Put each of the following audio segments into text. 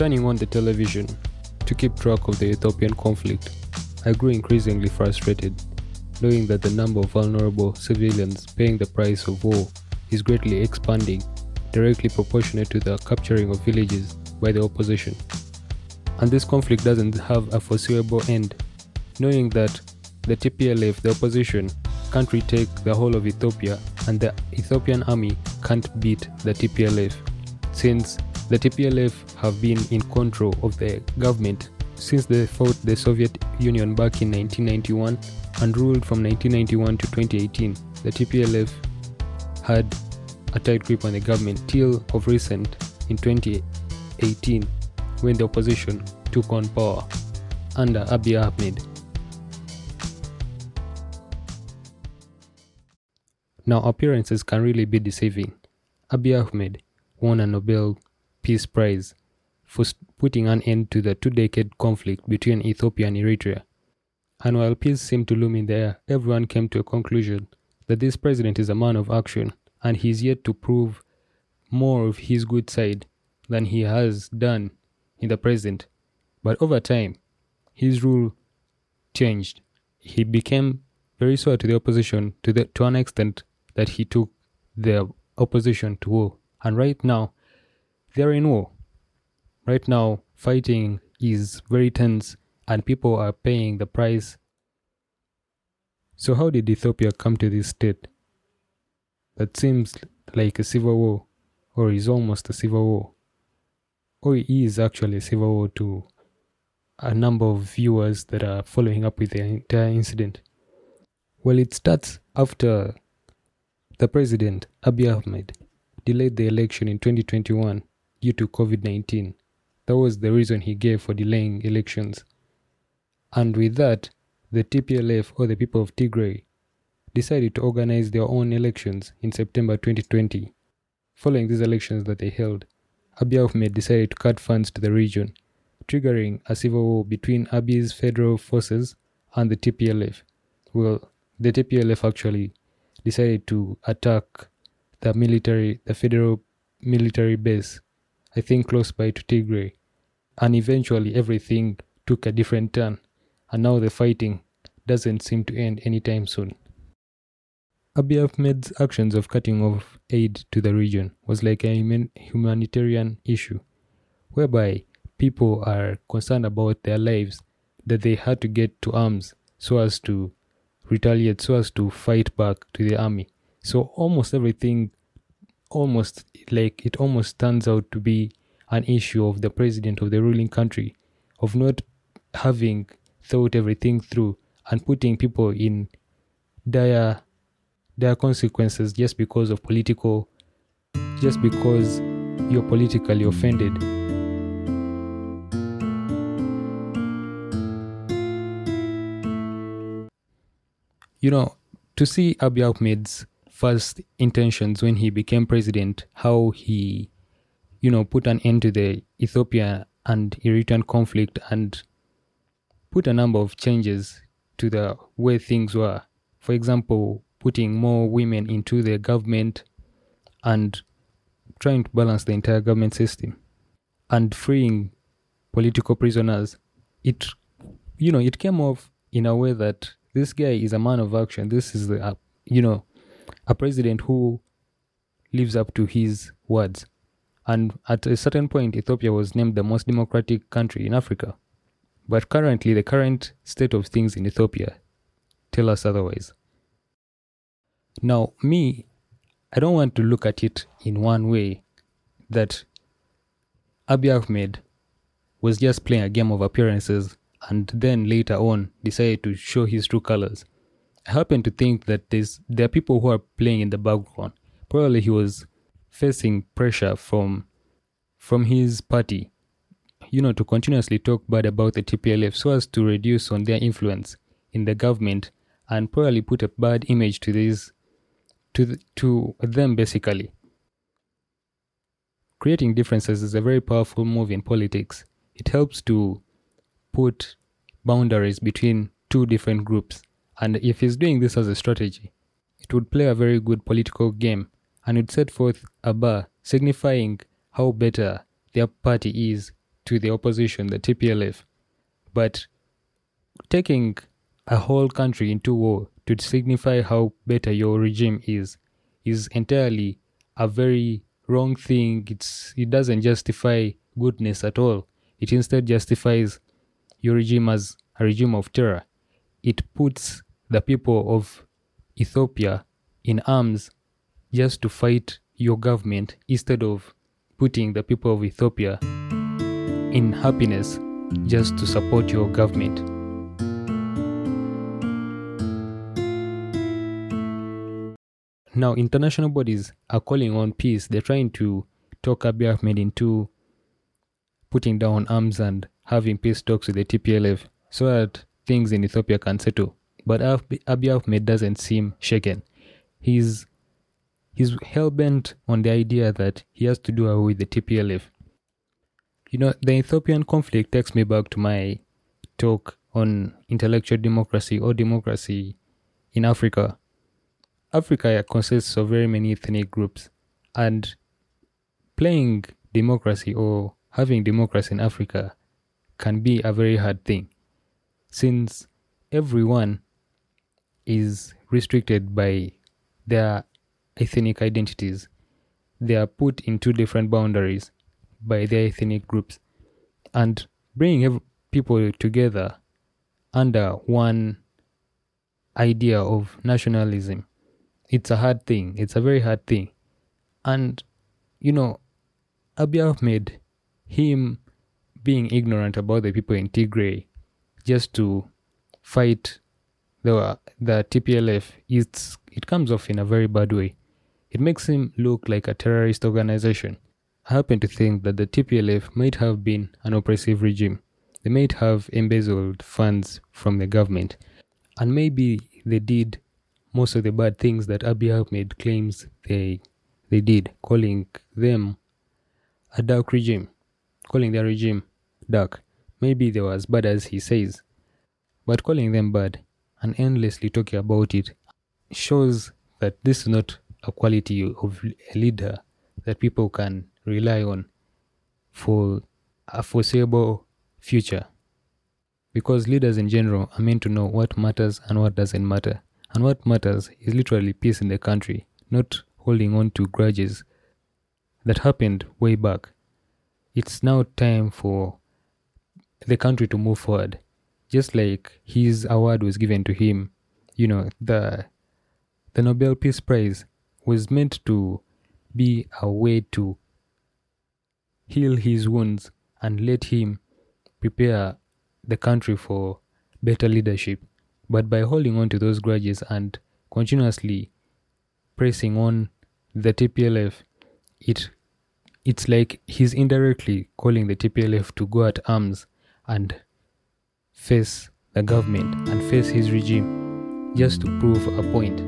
Turning on the television to keep track of the Ethiopian conflict, I grew increasingly frustrated, knowing that the number of vulnerable civilians paying the price of war is greatly expanding, directly proportionate to the capturing of villages by the opposition. And this conflict doesn't have a foreseeable end, knowing that the TPLF, the opposition, can't retake the whole of Ethiopia and the Ethiopian army can't beat the TPLF, since the TPLF have been in control of the government since they fought the Soviet Union back in 1991 and ruled from 1991 to 2018. The TPLF had a tight grip on the government till of recent in 2018 when the opposition took on power under Abiy Ahmed. Now, appearances can really be deceiving. Abiy Ahmed won a Nobel Peace Prize for putting an end to the two decade conflict between Ethiopia and Eritrea. And while peace seemed to loom in the air, everyone came to a conclusion that this president is a man of action and he is yet to prove more of his good side than he has done in the present. But over time, his rule changed. He became very sour to the opposition to, the, to an extent that he took the opposition to war. And right now, they're in war. Right now, fighting is very tense and people are paying the price. So, how did Ethiopia come to this state? That seems like a civil war, or is almost a civil war, or is actually a civil war to a number of viewers that are following up with the entire incident. Well, it starts after the president, Abiy Ahmed, delayed the election in 2021 due to COVID 19. That was the reason he gave for delaying elections. And with that, the TPLF or the people of Tigray decided to organize their own elections in September 2020. Following these elections that they held, Abiy Ahmed decided to cut funds to the region, triggering a civil war between Abiy's federal forces and the TPLF. Well, the TPLF actually decided to attack the military, the federal military base I think close by to Tigray. And eventually everything took a different turn, and now the fighting doesn't seem to end anytime soon. Abiy Ahmed's actions of cutting off aid to the region was like a humanitarian issue, whereby people are concerned about their lives that they had to get to arms so as to retaliate, so as to fight back to the army. So almost everything almost like it almost turns out to be an issue of the president of the ruling country of not having thought everything through and putting people in dire dire consequences just because of political just because you're politically offended. You know to see Abiy Ahmed's first intentions when he became president, how he, you know, put an end to the Ethiopia and Eritrean conflict and put a number of changes to the way things were. For example, putting more women into the government and trying to balance the entire government system and freeing political prisoners. It, you know, it came off in a way that this guy is a man of action. This is the, uh, you know, a president who lives up to his words. And at a certain point, Ethiopia was named the most democratic country in Africa. But currently, the current state of things in Ethiopia tell us otherwise. Now, me, I don't want to look at it in one way that Abiy Ahmed was just playing a game of appearances and then later on decided to show his true colors. Happen to think that there's there are people who are playing in the background. Probably he was facing pressure from from his party, you know, to continuously talk bad about the TPLF so as to reduce on their influence in the government and probably put a bad image to these to the, to them basically. Creating differences is a very powerful move in politics. It helps to put boundaries between two different groups and if he's doing this as a strategy, it would play a very good political game and would set forth a bar signifying how better their party is to the opposition, the TPLF. But taking a whole country into war to signify how better your regime is is entirely a very wrong thing. It's it doesn't justify goodness at all. It instead justifies your regime as a regime of terror. It puts the people of Ethiopia in arms just to fight your government instead of putting the people of Ethiopia in happiness just to support your government. Now, international bodies are calling on peace. They're trying to talk Abiy Ahmed into putting down arms and having peace talks with the TPLF so that things in Ethiopia can settle. But Abiy Ahmed doesn't seem shaken. He's he's hell bent on the idea that he has to do away with the TPLF. You know, the Ethiopian conflict takes me back to my talk on intellectual democracy or democracy in Africa. Africa consists of very many ethnic groups, and playing democracy or having democracy in Africa can be a very hard thing since everyone is restricted by their ethnic identities. They are put in two different boundaries by their ethnic groups. And bringing people together under one idea of nationalism, it's a hard thing. It's a very hard thing. And, you know, Abiy Ahmed, him being ignorant about the people in Tigray just to fight the the TPLF, it's it comes off in a very bad way. It makes him look like a terrorist organization. I happen to think that the TPLF might have been an oppressive regime. They might have embezzled funds from the government, and maybe they did most of the bad things that Abiy Ahmed claims they they did, calling them a dark regime, calling their regime dark. Maybe they were as bad as he says, but calling them bad and endlessly talking about it shows that this is not a quality of a leader that people can rely on for a foreseeable future. Because leaders in general are meant to know what matters and what doesn't matter. And what matters is literally peace in the country, not holding on to grudges that happened way back. It's now time for the country to move forward. Just like his award was given to him, you know, the the Nobel Peace Prize was meant to be a way to heal his wounds and let him prepare the country for better leadership. But by holding on to those grudges and continuously pressing on the TPLF, it it's like he's indirectly calling the TPLF to go at arms and face the government and face his regime just to prove a point.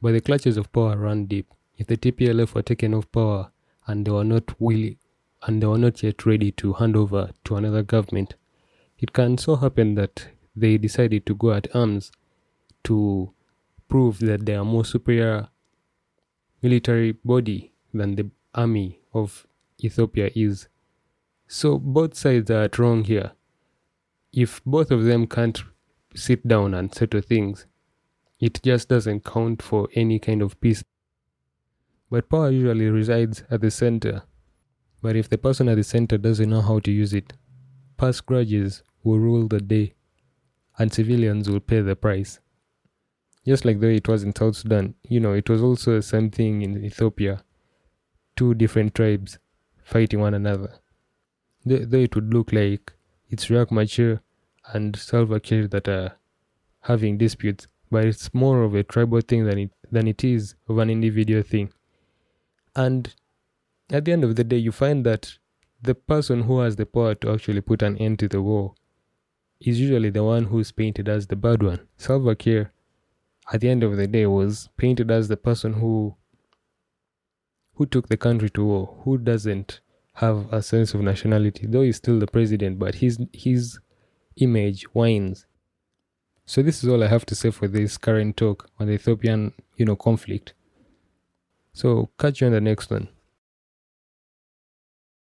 But the clutches of power run deep. If the TPLF were taken off power and they were not willing and they were not yet ready to hand over to another government, it can so happen that they decided to go at arms to prove that they are more superior military body than the army of Ethiopia is. So both sides are wrong here. If both of them can't sit down and settle things, it just doesn't count for any kind of peace. But power usually resides at the center. But if the person at the center doesn't know how to use it, past grudges will rule the day, and civilians will pay the price. Just like the way it was in South Sudan, you know, it was also the same thing in Ethiopia. Two different tribes fighting one another. Though it would look like it's Riek Machar and Salva Kiir that are having disputes, but it's more of a tribal thing than it than it is of an individual thing. And at the end of the day, you find that the person who has the power to actually put an end to the war is usually the one who's painted as the bad one. Salva Kiir, at the end of the day, was painted as the person who who took the country to war, who doesn't have a sense of nationality, though he's still the president, but his his image wanes. so this is all I have to say for this current talk on the Ethiopian, you know, conflict. So catch you on the next one.